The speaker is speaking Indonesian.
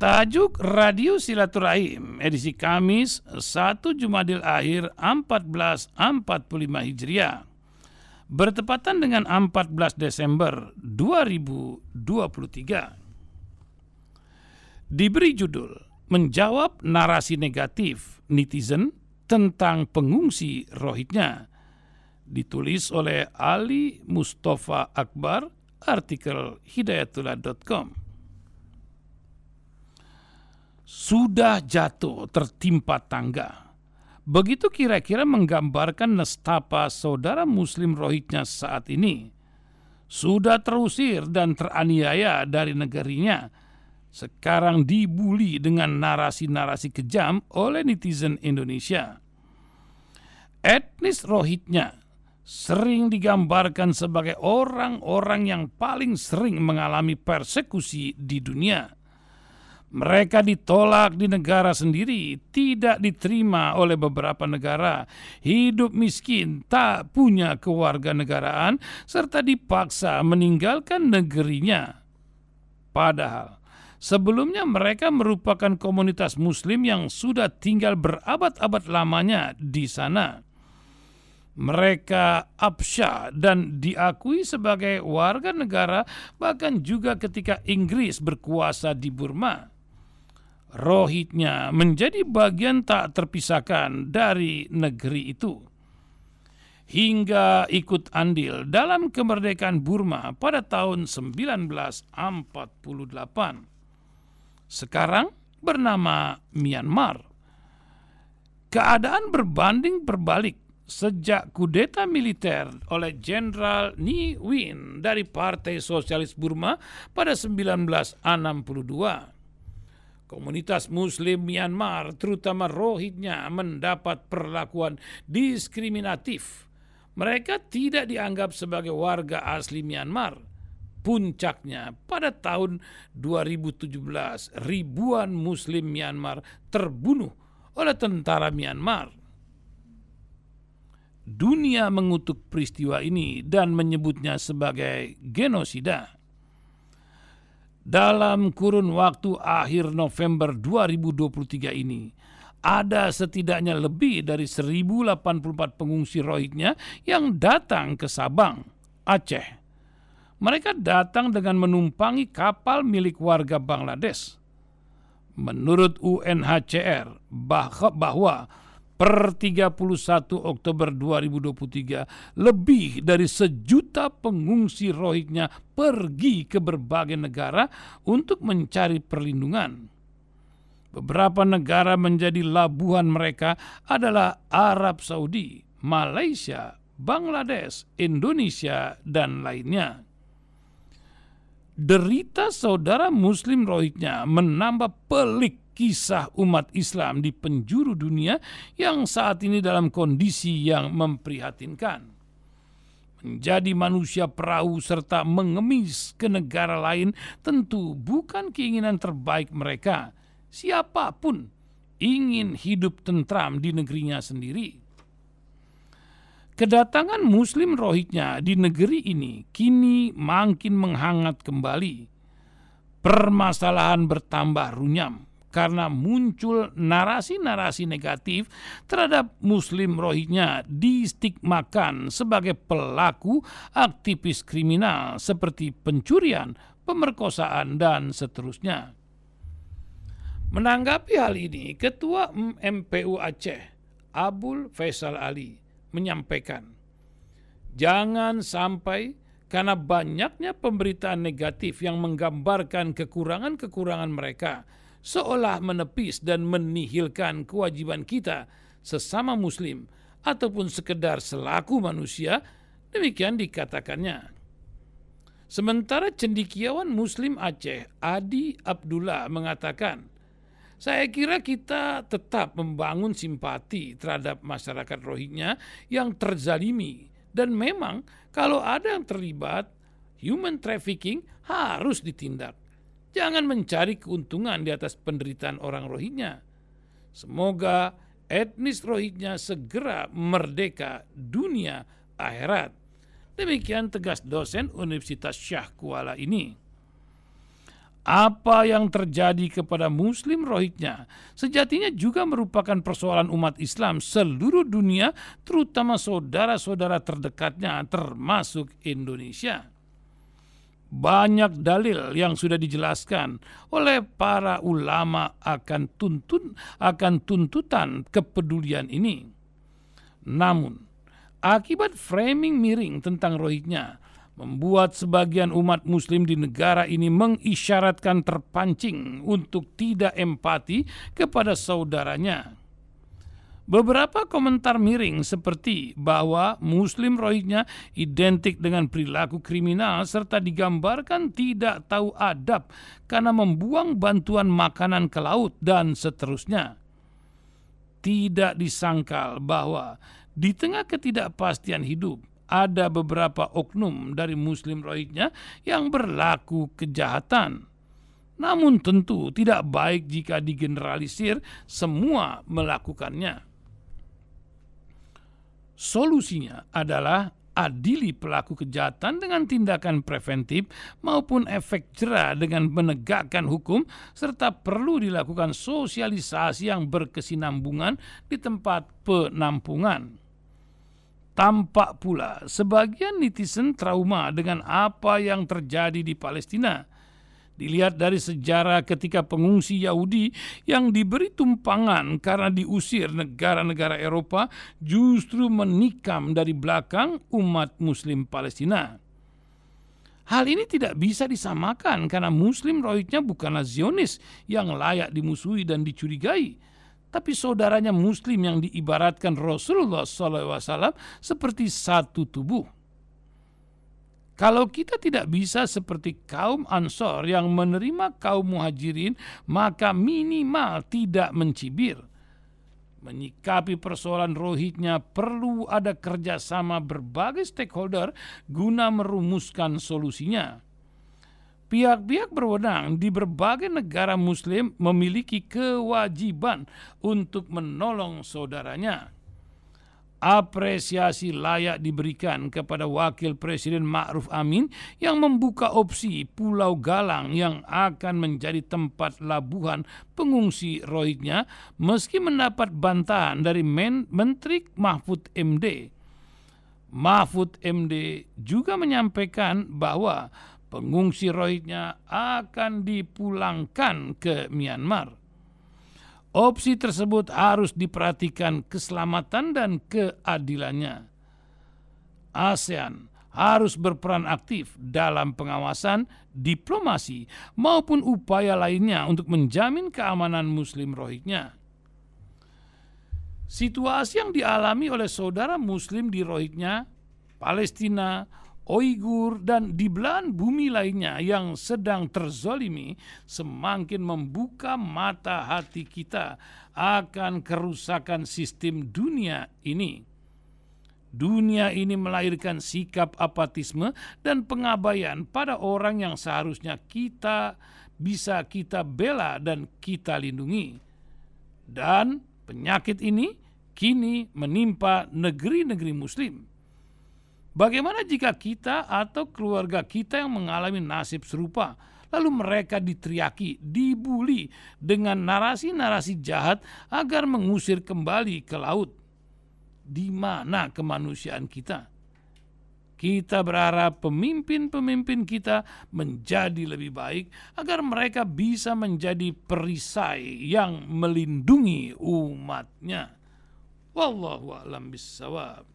Tajuk Radio Silaturahim edisi Kamis 1 Jumadil Akhir 1445 Hijriah. Bertepatan dengan 14 Desember 2023. Diberi judul Menjawab narasi negatif netizen tentang pengungsi rohitnya. Ditulis oleh Ali Mustafa Akbar artikel hidayatullah.com sudah jatuh tertimpa tangga. Begitu kira-kira menggambarkan nestapa saudara muslim rohitnya saat ini. Sudah terusir dan teraniaya dari negerinya. Sekarang dibuli dengan narasi-narasi kejam oleh netizen Indonesia. Etnis rohitnya sering digambarkan sebagai orang-orang yang paling sering mengalami persekusi di dunia mereka ditolak di negara sendiri, tidak diterima oleh beberapa negara, hidup miskin, tak punya kewarganegaraan, serta dipaksa meninggalkan negerinya. Padahal sebelumnya mereka merupakan komunitas Muslim yang sudah tinggal berabad-abad lamanya di sana. Mereka absya dan diakui sebagai warga negara bahkan juga ketika Inggris berkuasa di Burma rohitnya menjadi bagian tak terpisahkan dari negeri itu. Hingga ikut andil dalam kemerdekaan Burma pada tahun 1948. Sekarang bernama Myanmar. Keadaan berbanding berbalik sejak kudeta militer oleh Jenderal Ni Win dari Partai Sosialis Burma pada 1962 Komunitas Muslim Myanmar, terutama Rohingya, mendapat perlakuan diskriminatif. Mereka tidak dianggap sebagai warga asli Myanmar. Puncaknya, pada tahun 2017, ribuan Muslim Myanmar terbunuh oleh tentara Myanmar. Dunia mengutuk peristiwa ini dan menyebutnya sebagai genosida dalam kurun waktu akhir November 2023 ini, ada setidaknya lebih dari 1084 pengungsi Rohingya yang datang ke Sabang, Aceh. Mereka datang dengan menumpangi kapal milik warga Bangladesh. Menurut UNHCR, bahwa per 31 Oktober 2023 lebih dari sejuta pengungsi Rohingya pergi ke berbagai negara untuk mencari perlindungan. Beberapa negara menjadi labuhan mereka adalah Arab Saudi, Malaysia, Bangladesh, Indonesia, dan lainnya. Derita saudara Muslim Rohingya menambah pelik kisah umat Islam di penjuru dunia yang saat ini dalam kondisi yang memprihatinkan. Menjadi manusia perahu serta mengemis ke negara lain tentu bukan keinginan terbaik mereka. Siapa pun ingin hidup tentram di negerinya sendiri. Kedatangan Muslim Rohingya di negeri ini kini makin menghangat kembali. Permasalahan bertambah runyam karena muncul narasi-narasi negatif terhadap Muslim Rohingya distigmakan sebagai pelaku aktivis kriminal seperti pencurian, pemerkosaan, dan seterusnya. Menanggapi hal ini, Ketua MPU Aceh, Abul Faisal Ali, menyampaikan, jangan sampai karena banyaknya pemberitaan negatif yang menggambarkan kekurangan-kekurangan mereka – seolah menepis dan menihilkan kewajiban kita sesama muslim ataupun sekedar selaku manusia, demikian dikatakannya. Sementara cendikiawan muslim Aceh, Adi Abdullah mengatakan, saya kira kita tetap membangun simpati terhadap masyarakat Rohingya yang terzalimi dan memang kalau ada yang terlibat human trafficking harus ditindak. Jangan mencari keuntungan di atas penderitaan orang Rohingya. Semoga etnis Rohingya segera merdeka dunia akhirat. Demikian tegas dosen Universitas Syah Kuala ini. Apa yang terjadi kepada Muslim Rohingya sejatinya juga merupakan persoalan umat Islam seluruh dunia, terutama saudara-saudara terdekatnya, termasuk Indonesia. Banyak dalil yang sudah dijelaskan oleh para ulama akan tuntun akan tuntutan kepedulian ini. Namun, akibat framing miring tentang Rohingya membuat sebagian umat muslim di negara ini mengisyaratkan terpancing untuk tidak empati kepada saudaranya. Beberapa komentar miring seperti bahwa Muslim Rohingya identik dengan perilaku kriminal serta digambarkan tidak tahu adab karena membuang bantuan makanan ke laut dan seterusnya. Tidak disangkal bahwa di tengah ketidakpastian hidup, ada beberapa oknum dari Muslim Rohingya yang berlaku kejahatan. Namun tentu tidak baik jika digeneralisir semua melakukannya. Solusinya adalah adili pelaku kejahatan dengan tindakan preventif maupun efek jerah dengan menegakkan hukum serta perlu dilakukan sosialisasi yang berkesinambungan di tempat penampungan. Tampak pula sebagian netizen trauma dengan apa yang terjadi di Palestina. Dilihat dari sejarah ketika pengungsi Yahudi yang diberi tumpangan karena diusir negara-negara Eropa justru menikam dari belakang umat Muslim Palestina. Hal ini tidak bisa disamakan karena Muslim Rohingya bukanlah Zionis yang layak dimusuhi dan dicurigai tapi saudaranya Muslim yang diibaratkan Rasulullah SAW seperti satu tubuh. Kalau kita tidak bisa seperti kaum Ansor yang menerima kaum Muhajirin, maka minimal tidak mencibir. Menyikapi persoalan rohitnya perlu ada kerjasama berbagai stakeholder guna merumuskan solusinya pihak-pihak berwenang di berbagai negara muslim memiliki kewajiban untuk menolong saudaranya. Apresiasi layak diberikan kepada Wakil Presiden Ma'ruf Amin yang membuka opsi Pulau Galang yang akan menjadi tempat labuhan pengungsi Rohingya meski mendapat bantahan dari Men Menteri Mahfud MD. Mahfud MD juga menyampaikan bahwa pengungsi Rohingya akan dipulangkan ke Myanmar. Opsi tersebut harus diperhatikan keselamatan dan keadilannya. ASEAN harus berperan aktif dalam pengawasan, diplomasi, maupun upaya lainnya untuk menjamin keamanan Muslim Rohingya. Situasi yang dialami oleh saudara Muslim di Rohingya, Palestina, Uighur dan di belahan bumi lainnya yang sedang terzolimi semakin membuka mata hati kita akan kerusakan sistem dunia ini. Dunia ini melahirkan sikap apatisme dan pengabaian pada orang yang seharusnya kita bisa kita bela dan kita lindungi. Dan penyakit ini kini menimpa negeri-negeri muslim Bagaimana jika kita atau keluarga kita yang mengalami nasib serupa, lalu mereka diteriaki, dibuli dengan narasi-narasi jahat agar mengusir kembali ke laut? Di mana kemanusiaan kita? Kita berharap pemimpin-pemimpin kita menjadi lebih baik agar mereka bisa menjadi perisai yang melindungi umatnya. Wallahu a'lam bissawab.